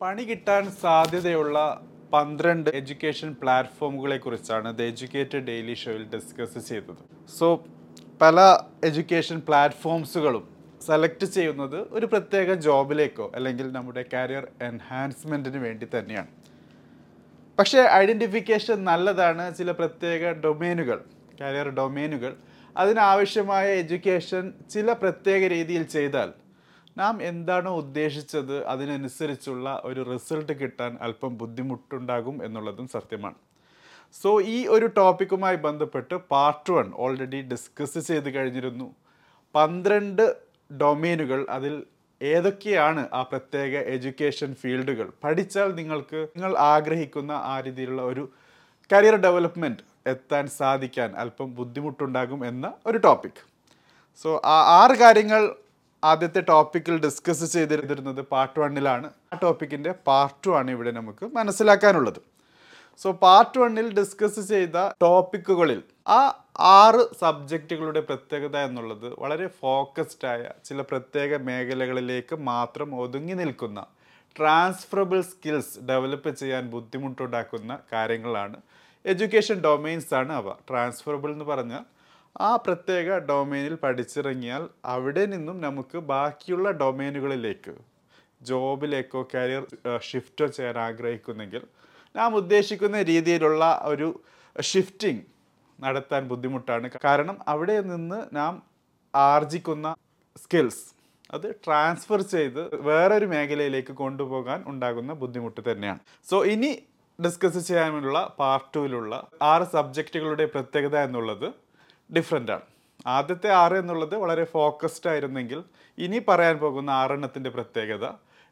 പണി കിട്ടാൻ സാധ്യതയുള്ള പന്ത്രണ്ട് എഡ്യൂക്കേഷൻ പ്ലാറ്റ്ഫോമുകളെ കുറിച്ചാണ് ദ എഡ്യൂക്കേറ്റഡ് ഡെയിലി ഷോയിൽ ഡിസ്കസ് ചെയ്തത്. സോ പല എഡ്യൂക്കേഷൻ പ്ലാറ്റ്ഫോംസുകളും സെലക്ട് ചെയ്യുന്നത് ഒരു പ്രത്യേക ജോബിലേക്കോ അല്ലെങ്കിൽ നമ്മുടെ കരിയർ എൻഹാൻസ്മെന്റിന് വേണ്ടി തന്നെയാണ്. പക്ഷേ ഐഡന്റിഫിക്കേഷൻ നല്ലതാണ് ചില പ്രത്യേക ഡൊമൈനുകൾ കരിയർ ഡൊമൈനുകൾ. അതിനാവശ്യമായ എഡ്യൂക്കേഷൻ ചില പ്രത്യേക രീതിയിൽ ചെയ്താൽ നാം എന്താണോ ഉദ്ദേശിച്ചത് അതിനനുസരിച്ചുള്ള ഒരു റിസൾട്ട് കിട്ടാൻ അല്പം ബുദ്ധിമുട്ടുണ്ടാകും എന്നുള്ളതും സത്യമാണ്. സോ ഈ ഒരു ടോപ്പിക്കുമായി ബന്ധപ്പെട്ട് പാർട്ട് വൺ ഓൾറെഡി ഡിസ്കസ് ചെയ്ത് കഴിഞ്ഞിരുന്നു. പന്ത്രണ്ട് ഡൊമൈനുകൾ അതിൽ ഏതൊക്കെയാണ് ആ പ്രത്യേക എഡ്യൂക്കേഷൻ ഫീൽഡുകൾ? പഠിച്ചാൽ നിങ്ങൾക്ക് നിങ്ങൾ ആഗ്രഹിക്കുന്ന ആ രീതിയിലുള്ള ഒരു കരിയർ ഡെവലപ്മെന്റ് എത്താൻ സാധിക്കാൻ അല്പം ബുദ്ധിമുട്ടുണ്ടാകും എന്ന ഒരു ടോപ്പിക് സോ ആ ആറ് കാര്യങ്ങൾ ആദ്യത്തെ ടോപ്പിക്കിൽ ഡിസ്കസ് ചെയ്തിരുന്നത് പാർട്ട് വണ്ണിലാണ് ആ ടോപ്പിക്കിന്റെ പാർട്ട് ടു ആണ് ഇവിടെ നമുക്ക് മനസ്സിലാക്കാനുള്ളത്. സോ പാർട്ട് വണ്ണിൽ ഡിസ്കസ് ചെയ്ത ടോപ്പിക്കുകളിൽ ആ ആറ് സബ്ജക്റ്റുകളുടെ പ്രത്യേകത എന്നുള്ളത് വളരെ ഫോക്കസ്ഡ് ആയ ചില പ്രത്യേക മേഖലകളിലേക്ക് മാത്രം ഒതുങ്ങി നിൽക്കുന്ന ട്രാൻസ്ഫറബിൾ സ്കിൽസ് ഡെവലപ്പ് ചെയ്യാൻ ബുദ്ധിമുട്ടുണ്ടാക്കുന്ന കാര്യങ്ങളാണ്. എഡ്യൂക്കേഷൻ ഡൊമൈൻസ് ആണ് അവ. ട്രാൻസ്ഫറബിൾ എന്ന് പറഞ്ഞാൽ ആ പ്രത്യേക ഡൊമൈനിൽ പഠിച്ചിറങ്ങിയാൽ അവിടെ നിന്നും നമുക്ക് ബാക്കിയുള്ള ഡൊമൈനുകളിലേക്ക് ജോബിലേക്കോ കരിയർ ഷിഫ്റ്റോ ചെയ്യാൻ ആഗ്രഹിക്കുന്നെങ്കിൽ നാം ഉദ്ദേശിക്കുന്ന രീതിയിലുള്ള ഒരു ഷിഫ്റ്റിംഗ് നടത്താൻ ബുദ്ധിമുട്ടാണ്. കാരണം അവിടെ നിന്ന് നാം ആർജിക്കുന്ന സ്കിൽസ് അത് ട്രാൻസ്ഫർ ചെയ്ത് വേറൊരു മേഖലയിലേക്ക് കൊണ്ടുപോകാൻ ഉണ്ടാകുന്ന ബുദ്ധിമുട്ട് തന്നെയാണ്. സോ ഇനി ഡിസ്കസ് ചെയ്യാനുള്ള പാർട്ട് ടുവിലുള്ള ആറ് സബ്ജക്റ്റുകളുടെ പ്രത്യേകത എന്നുള്ളത് ഡിഫറെന്റ് ആണ്. ആദ്യത്തെ ആറ് എന്നുള്ളത് വളരെ ഫോക്കസ്ഡ് ആയിരുന്നെങ്കിൽ ഇനി പറയാൻ പോകുന്ന ആറെണ്ണത്തിന്റെ പ്രത്യേകത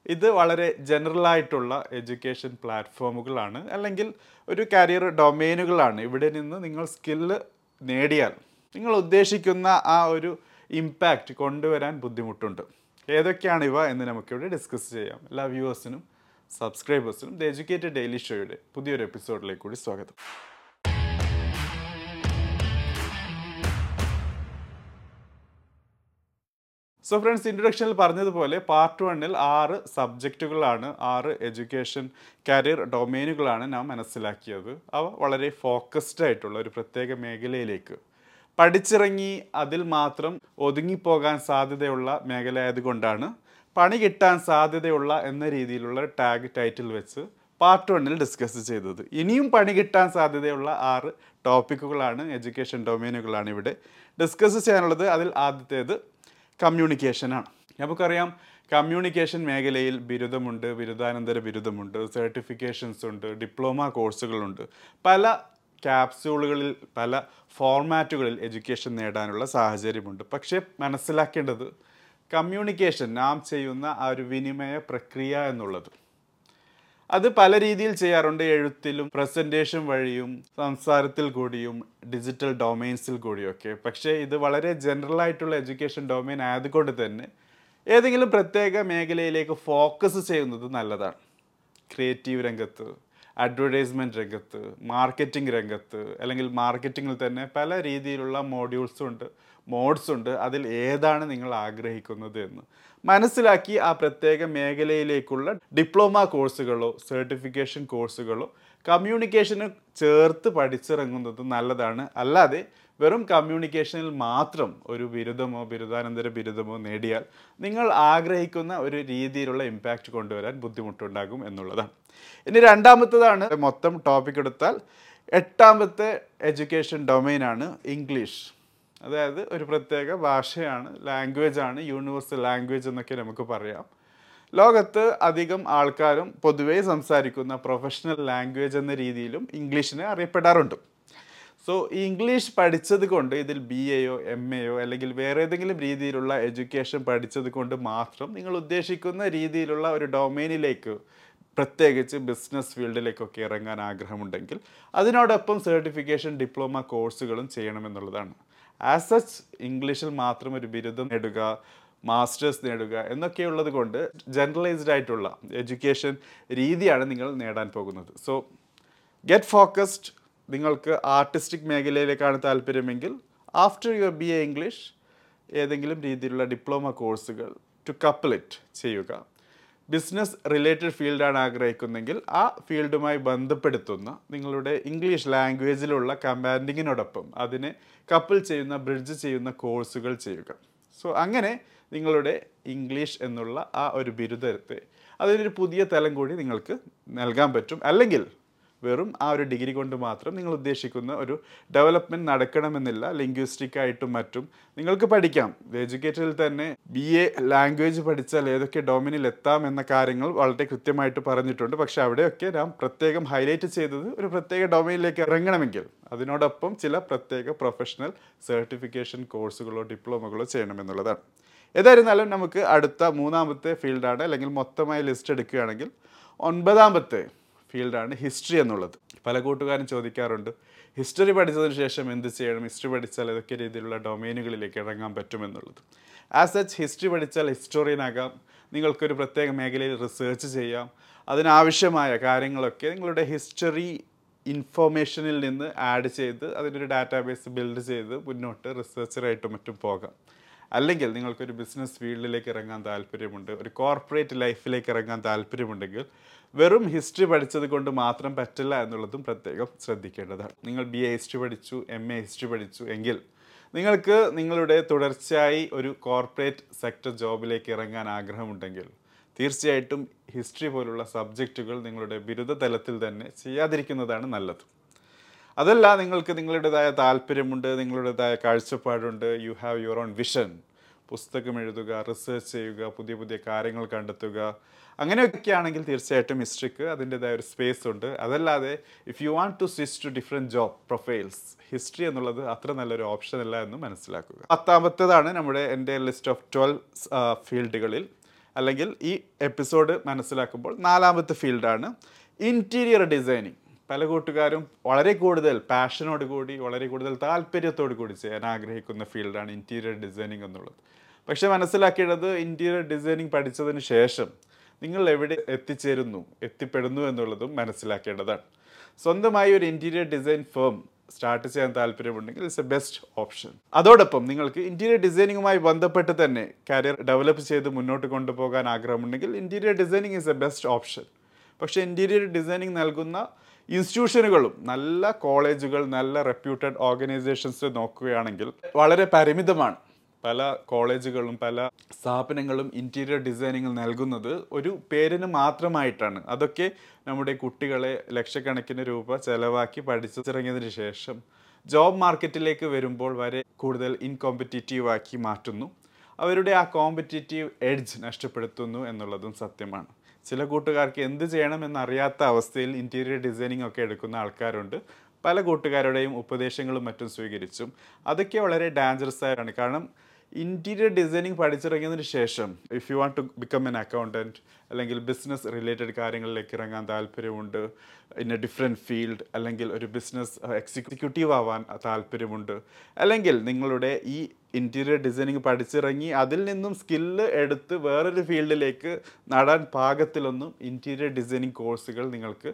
ഇത് വളരെ ജനറൽ ആയിട്ടുള്ള എഡ്യൂക്കേഷൻ പ്ലാറ്റ്ഫോമുകളാണ് അല്ലെങ്കിൽ ഒരു കരിയർ ഡൊമൈനുകളാണ് ഇവിടെ നിന്ന് നിങ്ങൾ സ്കില്ല് നേടിയാൽ നിങ്ങൾ ഉദ്ദേശിക്കുന്ന ആ ഒരു ഇമ്പാക്റ്റ് കൊണ്ടുവരാൻ ബുദ്ധിമുട്ടുണ്ട്. ഏതൊക്കെയാണ് ഇവ എന്ന് നമുക്കിവിടെ ഡിസ്കസ് ചെയ്യാം. എല്ലാ വ്യൂവേഴ്സിനും സബ്സ്ക്രൈബേഴ്സിനും ദ എഡ്യൂക്കേറ്റഡ് ഡെയിലി ഷോയുടെ പുതിയൊരു എപ്പിസോഡിലേക്ക് കൂടി സ്വാഗതം. സോ ഫ്രണ്ട്സ് ഇൻട്രൊഡക്ഷനിൽ പറഞ്ഞതുപോലെ പാർട്ട് വണ്ണിൽ ആറ് സബ്ജക്റ്റുകളാണ് ആറ് എഡ്യൂക്കേഷൻ കരിയർ ഡൊമൈനുകളാണ് നാം മനസ്സിലാക്കിയത്. അവ വളരെ ഫോക്കസ്ഡ് ആയിട്ടുള്ള ഒരു പ്രത്യേക മേഖലയിലേക്ക്. പഠിച്ചിറങ്ങി അതിൽ മാത്രം ഒതുങ്ങിപ്പോകാൻ സാധ്യതയുള്ള മേഖല ആയതുകൊണ്ടാണ് പണി കിട്ടാൻ സാധ്യതയുള്ള എന്ന രീതിയിലുള്ള ടാഗ് ടൈറ്റിൽ വെച്ച് പാർട്ട് വണ്ണിൽ ഡിസ്കസ് ചെയ്തത്. ഇനിയും പണി കിട്ടാൻ സാധ്യതയുള്ള ആറ് ടോപ്പിക്കുകളാണ് എഡ്യൂക്കേഷൻ ഡൊമൈനുകളാണ് ഇവിടെ ഡിസ്കസ് ചെയ്യാനുള്ളത്. അതിൽ ആദ്യത്തേത് കമ്മ്യൂണിക്കേഷനാണ്. നമുക്കറിയാം കമ്മ്യൂണിക്കേഷൻ മേഖലയിൽ ബിരുദമുണ്ട് ബിരുദാനന്തര ബിരുദമുണ്ട് സർട്ടിഫിക്കേഷൻസ് ഉണ്ട് ഡിപ്ലോമ കോഴ്സുകളുണ്ട് പല ക്യാപ്സ്യൂളുകളിൽ പല ഫോർമാറ്റുകളിൽ എഡ്യൂക്കേഷൻ നേടാനുള്ള സാഹചര്യമുണ്ട്. പക്ഷേ മനസ്സിലാക്കേണ്ടത് കമ്മ്യൂണിക്കേഷൻ നാം ചെയ്യുന്ന ആ ഒരു വിനിമയ പ്രക്രിയ എന്നുള്ളത്. അത് പല രീതിയിൽ ചെയ്യാറുണ്ട്. എഴുത്തിലും പ്രസന്റേഷൻ വഴിയും സംസാരത്തിൽ കൂടിയും ഡിജിറ്റൽ ഡൊമൈൻസിൽ കൂടിയൊക്കെ. പക്ഷേ ഇത് വളരെ ജനറൽ ആയിട്ടുള്ള എഡ്യൂക്കേഷൻ ഡൊമൈൻ ആയതുകൊണ്ട് തന്നെ ഏതെങ്കിലും പ്രത്യേക മേഖലയിലേക്ക് ഫോക്കസ് ചെയ്യുന്നത് നല്ലതാണ്. ക്രിയേറ്റീവ് രംഗത്ത് അഡ്വർടൈസ്മെന്റ് രംഗത്ത് മാർക്കറ്റിംഗ് രംഗത്ത് അല്ലെങ്കിൽ മാർക്കറ്റിങ്ങിൽ തന്നെ പല രീതിയിലുള്ള മോഡ്യൂൾസും ഉണ്ട്. മോഡ്സ് ഉണ്ട്. അതിൽ ഏതാണ് നിങ്ങൾ ആഗ്രഹിക്കുന്നത് എന്ന്. മനസ്സിലാക്കി ആ പ്രത്യേക മേഖലയിലേക്കുള്ള ഡിപ്ലോമ കോഴ്സുകളോ സർട്ടിഫിക്കേഷൻ കോഴ്സുകളോ കമ്മ്യൂണിക്കേഷന് ചേർത്ത് പഠിച്ചിറങ്ങുന്നത് നല്ലതാണ്. അല്ലാതെ വെറും കമ്മ്യൂണിക്കേഷനിൽ മാത്രം ഒരു ബിരുദമോ ബിരുദാനന്തര ബിരുദമോ നേടിയാൽ നിങ്ങൾ ആഗ്രഹിക്കുന്ന ഒരു രീതിയിലുള്ള ഇമ്പാക്റ്റ് കൊണ്ടുവരാൻ ബുദ്ധിമുട്ടുണ്ടാകും എന്നുള്ളതാണ്. ഇനി രണ്ടാമത്തതാണ് മൊത്തം ടോപ്പിക് എടുത്താൽ എട്ടാമത്തെ എഡ്യൂക്കേഷൻ ഡൊമൈനാണ് ഇംഗ്ലീഷ് അതായത് ഒരു പ്രത്യേക ഭാഷയാണ് ലാംഗ്വേജ് ആണ് യൂണിവേഴ്സൽ ലാംഗ്വേജ് എന്നൊക്കെ നമുക്ക് പറയാം. ലോകത്ത് അധികം ആൾക്കാരും പൊതുവേ സംസാരിക്കുന്ന പ്രൊഫഷണൽ ലാംഗ്വേജ് എന്ന രീതിയിലും ഇംഗ്ലീഷിനെ അറിയപ്പെടാറുണ്ട്. സോ ഈ ഇംഗ്ലീഷ് പഠിച്ചത് കൊണ്ട് ഇതിൽ ബി എയോ എം എയോ അല്ലെങ്കിൽ വേറെ ഏതെങ്കിലും രീതിയിലുള്ള എഡ്യൂക്കേഷൻ പഠിച്ചത് കൊണ്ട് മാത്രം നിങ്ങൾ ഉദ്ദേശിക്കുന്ന രീതിയിലുള്ള ഒരു ഡൊമൈനിലേക്ക് പ്രത്യേകിച്ച് ബിസിനസ് ഫീൽഡിലേക്കൊക്കെ ഇറങ്ങാൻ ആഗ്രഹമുണ്ടെങ്കിൽ അതിനോടൊപ്പം സർട്ടിഫിക്കേഷൻ ഡിപ്ലോമ കോഴ്സുകളും ചെയ്യണമെന്നുള്ളതാണ് ആസ് സച്ച് ഇംഗ്ലീഷിൽ മാത്രം ഒരു ബിരുദം നേടുക മാസ്റ്റേഴ്സ് നേടുക എന്നൊക്കെയുള്ളത് കൊണ്ട് ജനറലൈസ്ഡ് ആയിട്ടുള്ള എഡ്യൂക്കേഷൻ രീതിയാണ് നിങ്ങൾ നേടാൻ പോകുന്നത്. സോ ഗെറ്റ് ഫോക്കസ്ഡ് നിങ്ങൾക്ക് ആർട്ടിസ്റ്റിക് മേഖലയിലേക്കാണ് താല്പര്യമെങ്കിൽ after your B A English ഏതെങ്കിലും രീതിയിലുള്ള ഡിപ്ലോമ കോഴ്സുകൾ ടു കപ്പിൾ ഇറ്റ് ചെയ്യുക. ബിസിനസ് റിലേറ്റഡ് ഫീൽഡാണ് ആഗ്രഹിക്കുന്നെങ്കിൽ ആ ഫീൽഡുമായി ബന്ധപ്പെടുത്തുന്ന നിങ്ങളുടെ ഇംഗ്ലീഷ് ലാംഗ്വേജിലുള്ള കമാൻഡിങ്ങിനോടൊപ്പം അതിനെ കപ്പിൾ ചെയ്യുന്ന ബ്രിഡ്ജ് ചെയ്യുന്ന കോഴ്സുകൾ ചെയ്യുക. സോ അങ്ങനെ നിങ്ങളുടെ ഇംഗ്ലീഷ് എന്നുള്ള ആ ഒരു ബിരുദത്തെ അതിനൊരു പുതിയ തലം കൂടി നിങ്ങൾക്ക് നൽകാൻ പറ്റും. അല്ലെങ്കിൽ വെറും ആ ഒരു ഡിഗ്രി കൊണ്ട് മാത്രം നിങ്ങൾ ഉദ്ദേശിക്കുന്ന ഒരു ഡെവലപ്മെന്റ് നടക്കണമെന്നില്ല ലിംഗ്വിസ്റ്റിക് ആയിട്ടും മറ്റും. നിങ്ങൾക്ക് പഠിക്കാം. എഡ്യൂക്കേറ്ററിൽ തന്നെ ബി എ ലാംഗ്വേജ് പഠിച്ചാൽ ഏതൊക്കെ ഡൊമിനിൽ എത്താം എന്ന കാര്യങ്ങൾ വളരെ കൃത്യമായിട്ട് പറഞ്ഞിട്ടുണ്ട്. പക്ഷെ അവിടെയൊക്കെ ഞാൻ പ്രത്യേകം ഹൈലൈറ്റ് ചെയ്തത് ഒരു പ്രത്യേക ഡൊമൈനിലേക്ക് ഇറങ്ങണമെങ്കിൽ അതിനോടൊപ്പം ചില പ്രത്യേക പ്രൊഫഷണൽ സർട്ടിഫിക്കേഷൻ കോഴ്സുകളോ ഡിപ്ലോമകളോ ചെയ്യണമെന്നുള്ളതാണ്. ഏതായിരുന്നാലും നമുക്ക് അടുത്ത മൂന്നാമത്തെ ഫീൽഡാണ് അല്ലെങ്കിൽ മൊത്തമായി ലിസ്റ്റ് എടുക്കുകയാണെങ്കിൽ ഒൻപതാമത്തെ ഫീൽഡാണ് ഹിസ്റ്ററി എന്നുള്ളത്. പല കൂട്ടുകാരും ചോദിക്കാറുണ്ട് ഹിസ്റ്ററി പഠിച്ചതിന് ശേഷം എന്ത് ചെയ്യണം? ഹിസ്റ്ററി പഠിച്ചാൽ ഏതൊക്കെ രീതിയിലുള്ള ഡൊമൈനുകളിലേക്ക് ഇറങ്ങാൻ പറ്റുമെന്നുള്ളത്? ആസ് സച്ച് ഹിസ്റ്ററി പഠിച്ചാൽ ഹിസ്റ്റോറിയൻ ഹിസ്റ്റോറിയനാകാം. നിങ്ങൾക്കൊരു പ്രത്യേക മേഖലയിൽ റിസേർച്ച് ചെയ്യാം. അതിനാവശ്യമായ കാര്യങ്ങളൊക്കെ നിങ്ങളുടെ ഹിസ്റ്ററി ഇൻഫോർമേഷനിൽ നിന്ന് ആഡ് ചെയ്ത് അതിനൊരു ഡാറ്റാബേസ് ബിൽഡ് ചെയ്ത് മുന്നോട്ട് റിസർച്ചറായിട്ടും മറ്റും പോകാം. അല്ലെങ്കിൽ നിങ്ങൾക്കൊരു ബിസിനസ് ഫീൽഡിലേക്ക് ഇറങ്ങാൻ താല്പര്യമുണ്ട് ഒരു കോർപ്പറേറ്റ് ലൈഫിലേക്ക് ഇറങ്ങാൻ താല്പര്യമുണ്ടെങ്കിൽ വെറും ഹിസ്റ്ററി പഠിച്ചത് കൊണ്ട് മാത്രം പറ്റില്ല എന്നുള്ളതും പ്രത്യേകം ശ്രദ്ധിക്കേണ്ടതാണ്. നിങ്ങൾ ബി എ ഹിസ്റ്ററി പഠിച്ചു എം എ ഹിസ്റ്ററി പഠിച്ചു എങ്കിൽ നിങ്ങൾക്ക് നിങ്ങളുടെ തുടർച്ചയായി ഒരു കോർപ്പറേറ്റ് സെക്ടർ ജോബിലേക്ക് ഇറങ്ങാൻ ആഗ്രഹമുണ്ടെങ്കിൽ തീർച്ചയായിട്ടും ഹിസ്റ്ററി പോലുള്ള സബ്ജക്റ്റുകൾ നിങ്ങളുടെ ബിരുദ തലത്തിൽ തന്നെ ചെയ്യാതിരിക്കുന്നതാണ് നല്ലത്. അതല്ല നിങ്ങൾക്ക് നിങ്ങളുടേതായ താല്പര്യമുണ്ട് നിങ്ങളുടേതായ കാഴ്ചപ്പാടുണ്ട്. You have your own vision പുസ്തകം എഴുതുക റിസർച്ച് ചെയ്യുക പുതിയ പുതിയ കാര്യങ്ങൾ കണ്ടെത്തുക. അങ്ങനെയൊക്കെ ആണെങ്കിൽ തീർച്ചയായിട്ടും ഹിസ്റ്ററിക്ക് അതിന്റെതായ ഒരു സ്പേസ് ഉണ്ട്. അതല്ലാതെ if you want to switch to different job profiles history എന്നുള്ളത് അത്ര നല്ലൊരു ഓപ്ഷൻ അല്ല എന്ന് മനസ്സിലാക്കുക. പത്താമത്തേതാണ് നമ്മുടെ എന്റെ ലിസ്റ്റ് ഓഫ് ട്വൽവ് ഫീൽഡുകളിൽ. അല്ലെങ്കിൽ ഈ എപ്പിസോഡ് മനസ്സിലാക്കുമ്പോൾ നാലാമത്തെ ഫീൽഡാണ് ഇന്റീരിയർ ഡിസൈനിങ് പല കൂട്ടുകാരും വളരെ കൂടുതൽ പാഷനോട് കൂടി വളരെ കൂടുതൽ താല്പര്യത്തോടു കൂടി ചെയ്യാൻ ആഗ്രഹിക്കുന്ന ഫീൽഡാണ് ഇന്റീരിയർ ഡിസൈനിങ് എന്നുള്ളത്. പക്ഷേ മനസ്സിലാക്കേണ്ടത് ഇന്റീരിയർ ഡിസൈനിങ് പഠിച്ചതിന് ശേഷം നിങ്ങൾ എവിടെ എത്തിച്ചേരുന്നു എത്തിപ്പെടുന്നു എന്നുള്ളതും മനസ്സിലാക്കേണ്ടതാണ്. സ്വന്തമായി ഒരു ഇന്റീരിയർ ഡിസൈൻ ഫേം സ്റ്റാർട്ട് ചെയ്യാൻ താല്പര്യമുണ്ടെങ്കിൽ ഇറ്റ്സ് എ ബെസ്റ്റ് ഓപ്ഷൻ അതോടൊപ്പം നിങ്ങൾക്ക് ഇന്റീരിയർ ഡിസൈനിങ്ങുമായി ബന്ധപ്പെട്ട് തന്നെ കരിയർ ഡെവലപ്പ് ചെയ്ത് മുന്നോട്ട് കൊണ്ടുപോകാൻ ആഗ്രഹമുണ്ടെങ്കിൽ interior designing is a best option പക്ഷേ ഇന്റീരിയർ ഡിസൈനിങ് നൽകുന്ന ഇൻസ്റ്റിറ്റ്യൂഷനുകളും നല്ല കോളേജുകൾ നല്ല റെപ്യൂട്ടഡ് ഓർഗനൈസേഷൻസ് നോക്കുകയാണെങ്കിൽ വളരെ പരിമിതമാണ്. പല കോളേജുകളും പല സ്ഥാപനങ്ങളും ഇന്റീരിയർ ഡിസൈനിങ് നൽകുന്നത് ഒരു പേരിന് മാത്രമായിട്ടാണ്. അതൊക്കെ നമ്മുടെ കുട്ടികളെ ലക്ഷക്കണക്കിന് രൂപ ചെലവാക്കി പഠിച്ചിറങ്ങിയതിന് ശേഷം ജോബ് മാർക്കറ്റിലേക്ക് വരുമ്പോൾ വരെ കൂടുതൽ ഇൻകോമ്പറ്റീറ്റീവ് ആക്കി മാറ്റുന്നു. അവരുടെ ആ കോമ്പറ്റീറ്റീവ് എഡ്ജ് നഷ്ടപ്പെടുത്തുന്നു എന്നുള്ളതും സത്യമാണ്. ചില കൂട്ടുകാർക്ക് എന്ത് ചെയ്യണമെന്നറിയാത്ത അവസ്ഥയിൽ ഇന്റീരിയർ ഡിസൈനിങ് ഒക്കെ എടുക്കുന്ന ആൾക്കാരുണ്ട്. പല കൂട്ടുകാരുടെയും ഉപദേശങ്ങളും മറ്റും സ്വീകരിച്ചും. അതൊക്കെ വളരെ ഡാഞ്ചറസ് ആയിട്ടാണ് കാരണം ഇന്റീരിയർ ഡിസൈനിങ് പഠിച്ചിറങ്ങിയതിന് ശേഷം if you want to become an accountant അല്ലെങ്കിൽ ബിസിനസ് റിലേറ്റഡ് കാര്യങ്ങളിലേക്ക് ഇറങ്ങാൻ താല്പര്യമുണ്ട് ഇൻ എ ഡിഫറെന്റ് ഫീൽഡ് അല്ലെങ്കിൽ ഒരു ബിസിനസ് എക്സിക്യൂട്ടീവ് ആവാൻ താല്പര്യമുണ്ട് അല്ലെങ്കിൽ നിങ്ങളുടെ ഈ ഇന്റീരിയർ ഡിസൈനിങ് പഠിച്ചിറങ്ങി അതിൽ നിന്നും സ്കില്ല് എടുത്ത് വേറൊരു ഫീൽഡിലേക്ക് നടാൻ പാകത്തിലൊന്നും ഇന്റീരിയർ ഡിസൈനിങ് കോഴ്സുകൾ നിങ്ങൾക്ക്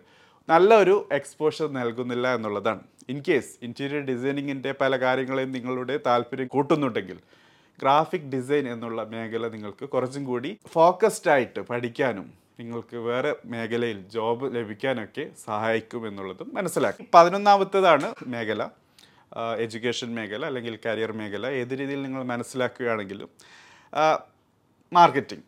നല്ലൊരു എക്സ്പോഷർ നൽകുന്നില്ല എന്നുള്ളതാണ്. ഇൻ കേസ് ഇന്റീരിയർ ഡിസൈനിങ്ങിന്റെ പല കാര്യങ്ങളെയും നിങ്ങളുടെ താല്പര്യം കൂട്ടുന്നുണ്ടെങ്കിൽ ഗ്രാഫിക് ഡിസൈൻ എന്നുള്ള മേഖല നിങ്ങൾക്ക് കുറച്ചും കൂടി ഫോക്കസ്ഡ് ആയിട്ട് പഠിക്കാനും നിങ്ങൾക്ക് വേറെ മേഖലയിൽ ജോബ് ലഭിക്കാനൊക്കെ സഹായിക്കും എന്നുള്ളതും മനസ്സിലാക്കും. പതിനൊന്നാമത്തേതാണ് മേഖല എഡ്യൂക്കേഷൻ മേഖല അല്ലെങ്കിൽ കരിയർ മേഖല. ഏത് രീതിയിൽ നിങ്ങൾ മനസ്സിലാക്കുകയാണെങ്കിലും മാർക്കറ്റിംഗ്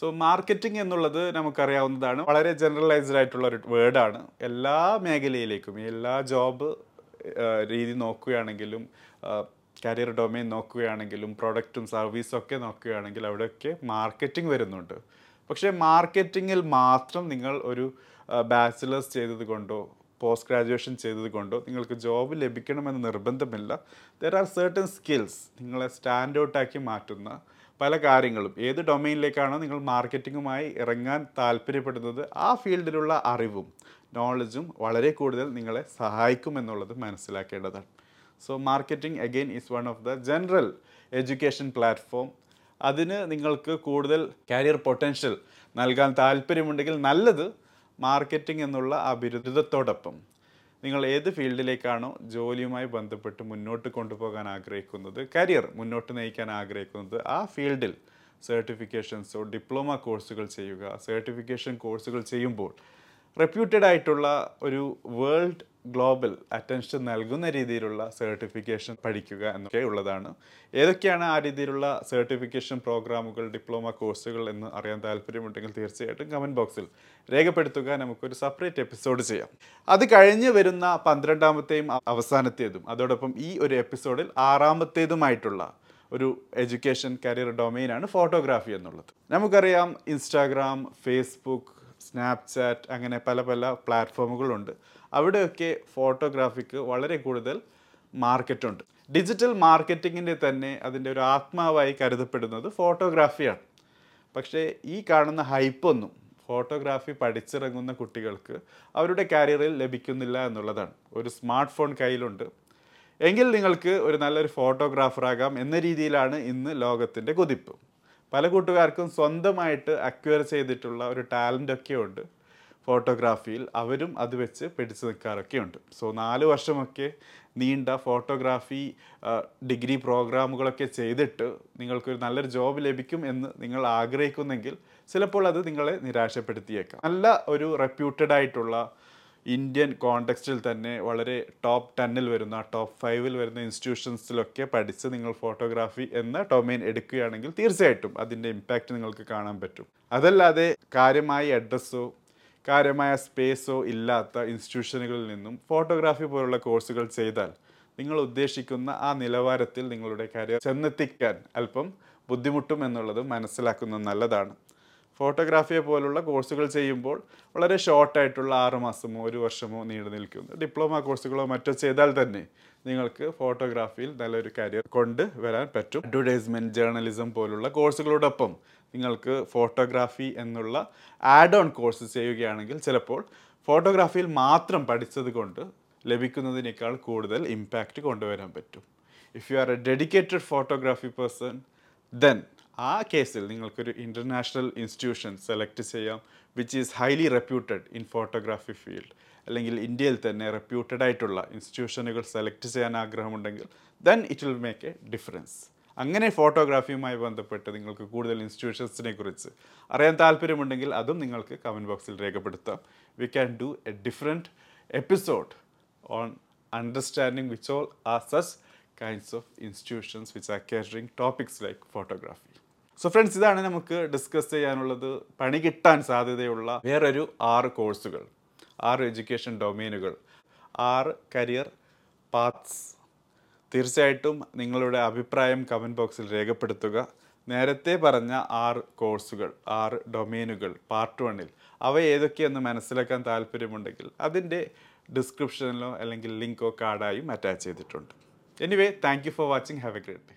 സോ മാർക്കറ്റിംഗ് എന്നുള്ളത് നമുക്കറിയാവുന്നതാണ്. വളരെ ജനറലൈസ്ഡ് ആയിട്ടുള്ള ഒരു വേർഡാണ് എല്ലാ മേഖലയിലേക്കും എല്ലാ ജോബ് രീതി നോക്കുകയാണെങ്കിലും കരിയർ ഡൊമൈൻ നോക്കുകയാണെങ്കിലും പ്രൊഡക്റ്റും സർവീസും ഒക്കെ നോക്കുകയാണെങ്കിൽ അവിടെയൊക്കെ മാർക്കറ്റിംഗ് വരുന്നുണ്ട്. പക്ഷേ മാർക്കറ്റിങ്ങിൽ മാത്രം നിങ്ങൾ ഒരു ബാച്ചിലേഴ്സ് ചെയ്തത് കൊണ്ടോ പോസ്റ്റ് ഗ്രാജുവേഷൻ ചെയ്തത് കൊണ്ടോ നിങ്ങൾക്ക് ജോബ് ലഭിക്കണമെന്ന് നിർബന്ധമില്ല. ദർ ആർ സർട്ടൻ സ്കിൽസ് നിങ്ങളെ സ്റ്റാൻഡ് ഔട്ടാക്കി മാറ്റുന്ന പല കാര്യങ്ങളും. ഏത് ഡൊമൈനിലേക്കാണോ നിങ്ങൾ മാർക്കറ്റിങ്ങുമായി ഇറങ്ങാൻ താല്പര്യപ്പെടുന്നത് ആ ഫീൽഡിലുള്ള അറിവും നോളജും വളരെ കൂടുതൽ നിങ്ങളെ സഹായിക്കുമെന്നുള്ളത് മനസ്സിലാക്കേണ്ടതാണ്. So marketing again is one of the general education platform അതിന് നിങ്ങൾക്ക് കൂടുതൽ കരിയർ പൊട്ടൻഷ്യൽ നൽകാൻ താല്പര്യമുണ്ടെങ്കിൽ നല്ലത് മാർക്കറ്റിംഗ് എന്നുള്ള ആ ബിരുദത്തോടൊപ്പം നിങ്ങൾ ഏത് ഫീൽഡിലേക്കാണോ ജോലിയുമായി ബന്ധപ്പെട്ട് മുന്നോട്ട് കൊണ്ടുപോകാൻ ആഗ്രഹിക്കുന്നത് കരിയർ മുന്നോട്ട് നയിക്കാൻ ആഗ്രഹിക്കുന്നത് ആ ഫീൽഡിൽ സർട്ടിഫിക്കേഷൻസോ ഡിപ്ലോമ കോഴ്സുകൾ ചെയ്യുക സർട്ടിഫിക്കേഷൻ കോഴ്സുകൾ ചെയ്യുമ്പോൾ റെപ്യൂട്ടഡ് ആയിട്ടുള്ള ഒരു വേൾഡ് ഗ്ലോബൽ അറ്റൻഷൻ നൽകുന്ന രീതിയിലുള്ള സർട്ടിഫിക്കേഷൻ പഠിക്കുക എന്നൊക്കെ ഉള്ളതാണ്. ഏതൊക്കെയാണ് ആ രീതിയിലുള്ള സർട്ടിഫിക്കേഷൻ പ്രോഗ്രാമുകൾ ഡിപ്ലോമ കോഴ്സുകൾ എന്ന് അറിയാൻ താല്പര്യമുണ്ടെങ്കിൽ തീർച്ചയായിട്ടും കമന്റ് ബോക്സിൽ രേഖപ്പെടുത്തുക. നമുക്കൊരു സെപ്പറേറ്റ് എപ്പിസോഡ് ചെയ്യാം. അത് കഴിഞ്ഞ് വരുന്ന പന്ത്രണ്ടാമത്തെയും അവസാനത്തേതും അതോടൊപ്പം ഈ ഒരു എപ്പിസോഡിൽ ആറാമത്തേതുമായിട്ടുള്ള ഒരു എഡ്യൂക്കേഷൻ കരിയർ ഡൊമെയിനാണ് ഫോട്ടോഗ്രാഫി എന്നുള്ളത്. നമുക്കറിയാം ഇൻസ്റ്റാഗ്രാം ഫേസ്ബുക്ക് സ്നാപ്ചാറ്റ് അങ്ങനെ പല പല പ്ലാറ്റ്ഫോമുകളുണ്ട് അവിടെയൊക്കെ ഫോട്ടോഗ്രാഫിക്ക് വളരെ കൂടുതൽ മാർക്കറ്റുണ്ട് ഡിജിറ്റൽ മാർക്കറ്റിങ്ങിന്റെ തന്നെ അതിന്റെ ഒരു ആത്മാവായി കരുതപ്പെടുന്നത് ഫോട്ടോഗ്രാഫിയാണ് പക്ഷേ ഈ കാണുന്ന ഹൈപ്പൊന്നും ഫോട്ടോഗ്രാഫി പഠിച്ചിറങ്ങുന്ന കുട്ടികൾക്ക് അവരുടെ കരിയറിൽ ലഭിക്കുന്നില്ല എന്നുള്ളതാണ്. ഒരു സ്മാർട്ട് ഫോൺ കയ്യിലുണ്ട്. എങ്കിൽ നിങ്ങൾക്ക് ഒരു നല്ലൊരു ഫോട്ടോഗ്രാഫർ ആകാം എന്ന രീതിയിലാണ് ഇന്ന് ലോകത്തിന്റെ കുതിപ്പ്. പല കൂട്ടുകാർക്കും സ്വന്തമായിട്ട് അക്വയർ ചെയ്തിട്ടുള്ള ഒരു ടാലന്റ് ഒക്കെ ഉണ്ട്. ഫോട്ടോഗ്രാഫിയിൽ അവരും അത് വെച്ച് പിടിച്ചു നിൽക്കാറൊക്കെ ഉണ്ട് സോ നാല് വർഷമൊക്കെ നീണ്ട ഫോട്ടോഗ്രാഫി ഡിഗ്രി പ്രോഗ്രാമുകളൊക്കെ ചെയ്തിട്ട് നിങ്ങൾക്കൊരു നല്ലൊരു ജോബ് ലഭിക്കും എന്ന് നിങ്ങൾ ആഗ്രഹിക്കുന്നെങ്കിൽ ചിലപ്പോൾ അത് നിങ്ങളെ നിരാശപ്പെടുത്തിയേക്കാം. നല്ല ഒരു റെപ്യൂട്ടഡ് ആയിട്ടുള്ള ഇന്ത്യൻ കോണ്ടെക്സ്റ്റിൽ തന്നെ വളരെ ടോപ്പ് ടെന്നിൽ വരുന്ന ടോപ്പ് ഫൈവിൽ വരുന്ന ഇൻസ്റ്റിറ്റ്യൂഷൻസിലൊക്കെ പഠിച്ച് നിങ്ങൾ ഫോട്ടോഗ്രാഫി എന്ന ഡൊമൈൻ എടുക്കുകയാണെങ്കിൽ തീർച്ചയായിട്ടും അതിന്റെ ഇമ്പാക്റ്റ് നിങ്ങൾക്ക് കാണാൻ പറ്റും. അതല്ലാതെ കാര്യമായ അഡ്രസ്സോ കാര്യമായ സ്പേസോ ഇല്ലാത്ത ഇൻസ്റ്റിറ്റ്യൂഷനുകളിൽ നിന്നും ഫോട്ടോഗ്രാഫി പോലുള്ള കോഴ്സുകൾ ചെയ്താൽ നിങ്ങൾ ഉദ്ദേശിക്കുന്ന ആ നിലവാരത്തിൽ നിങ്ങളുടെ കരിയർ ചെന്നെത്തിക്കാൻ അല്പം ബുദ്ധിമുട്ടും എന്നുള്ളത് മനസ്സിലാക്കുന്നത് നല്ലതാണ്. ഫോട്ടോഗ്രാഫിയെ പോലുള്ള കോഴ്സുകൾ ചെയ്യുമ്പോൾ വളരെ ഷോർട്ടായിട്ടുള്ള ആറ് മാസമോ ഒരു വർഷമോ നീണ്ടു നിൽക്കുന്നു ഡിപ്ലോമ കോഴ്സുകളോ മറ്റോ ചെയ്താൽ തന്നെ നിങ്ങൾക്ക് ഫോട്ടോഗ്രാഫിയിൽ നല്ലൊരു കരിയർ കൊണ്ട് വരാൻ പറ്റും. അഡ്വർടൈസ്മെന്റ് ജേർണലിസം പോലുള്ള കോഴ്സുകളോടൊപ്പം നിങ്ങൾക്ക് ഫോട്ടോഗ്രാഫി എന്നുള്ള ആഡ് ഓൺ കോഴ്സ് ചെയ്യുകയാണെങ്കിൽ ചിലപ്പോൾ ഫോട്ടോഗ്രാഫിയിൽ മാത്രം പഠിച്ചത് കൊണ്ട് ലഭിക്കുന്നതിനേക്കാൾ കൂടുതൽ ഇമ്പാക്റ്റ് കൊണ്ടുവരാൻ പറ്റും. If you are a dedicated photography person then ആ കേസിൽ നിങ്ങൾക്കൊരു ഇന്റർനാഷണൽ ഇൻസ്റ്റിറ്റ്യൂഷൻ സെലക്ട് ചെയ്യാം which is highly reputed in photography field അല്ലെങ്കിൽ ഇന്ത്യയിൽ തന്നെ റെപ്യൂട്ടഡ് ആയിട്ടുള്ള ഇൻസ്റ്റിറ്റ്യൂഷനുകൾ സെലക്ട് ചെയ്യാൻ ആഗ്രഹമുണ്ടെങ്കിൽ then it will make a difference അങ്ങനെ ഫോട്ടോഗ്രാഫിയുമായി ബന്ധപ്പെട്ട് നിങ്ങൾക്ക് കൂടുതൽ ഇൻസ്റ്റിറ്റ്യൂഷൻസിനെ കുറിച്ച് അറിയാൻ താല്പര്യമുണ്ടെങ്കിൽ അതും നിങ്ങൾക്ക് കമന്റ് ബോക്സിൽ രേഖപ്പെടുത്താം. We can do a different episode on understanding which all are such kinds of institutions which are catering topics like photography so friends ഇതാണ് നമുക്ക് ഡിസ്കസ് ചെയ്യാനുള്ളത്. പണി കിട്ടാൻ സാധ്യതയുള്ള വേറൊരു ആറ് കോഴ്സുകൾ ആറ് എഡ്യൂക്കേഷൻ ഡൊമൈനുകൾ ആറ് കരിയർ പാത്സ് തീർച്ചയായിട്ടും നിങ്ങളുടെ അഭിപ്രായം കമന്റ് ബോക്സിൽ രേഖപ്പെടുത്തുക. നേരത്തെ പറഞ്ഞ ആറ് കോഴ്സുകൾ ആറ് ഡൊമൈനുകൾ പാർട്ട് വണ്ണിൽ അവ ഏതൊക്കെയെന്ന് മനസ്സിലാക്കാൻ താല്പര്യമുണ്ടെങ്കിൽ അതിന്റെ ഡിസ്ക്രിപ്ഷനിലോ അല്ലെങ്കിൽ ലിങ്കോ കാർഡായും അറ്റാച്ച് ചെയ്തിട്ടുണ്ട്. Anyway thank you for watching have a great day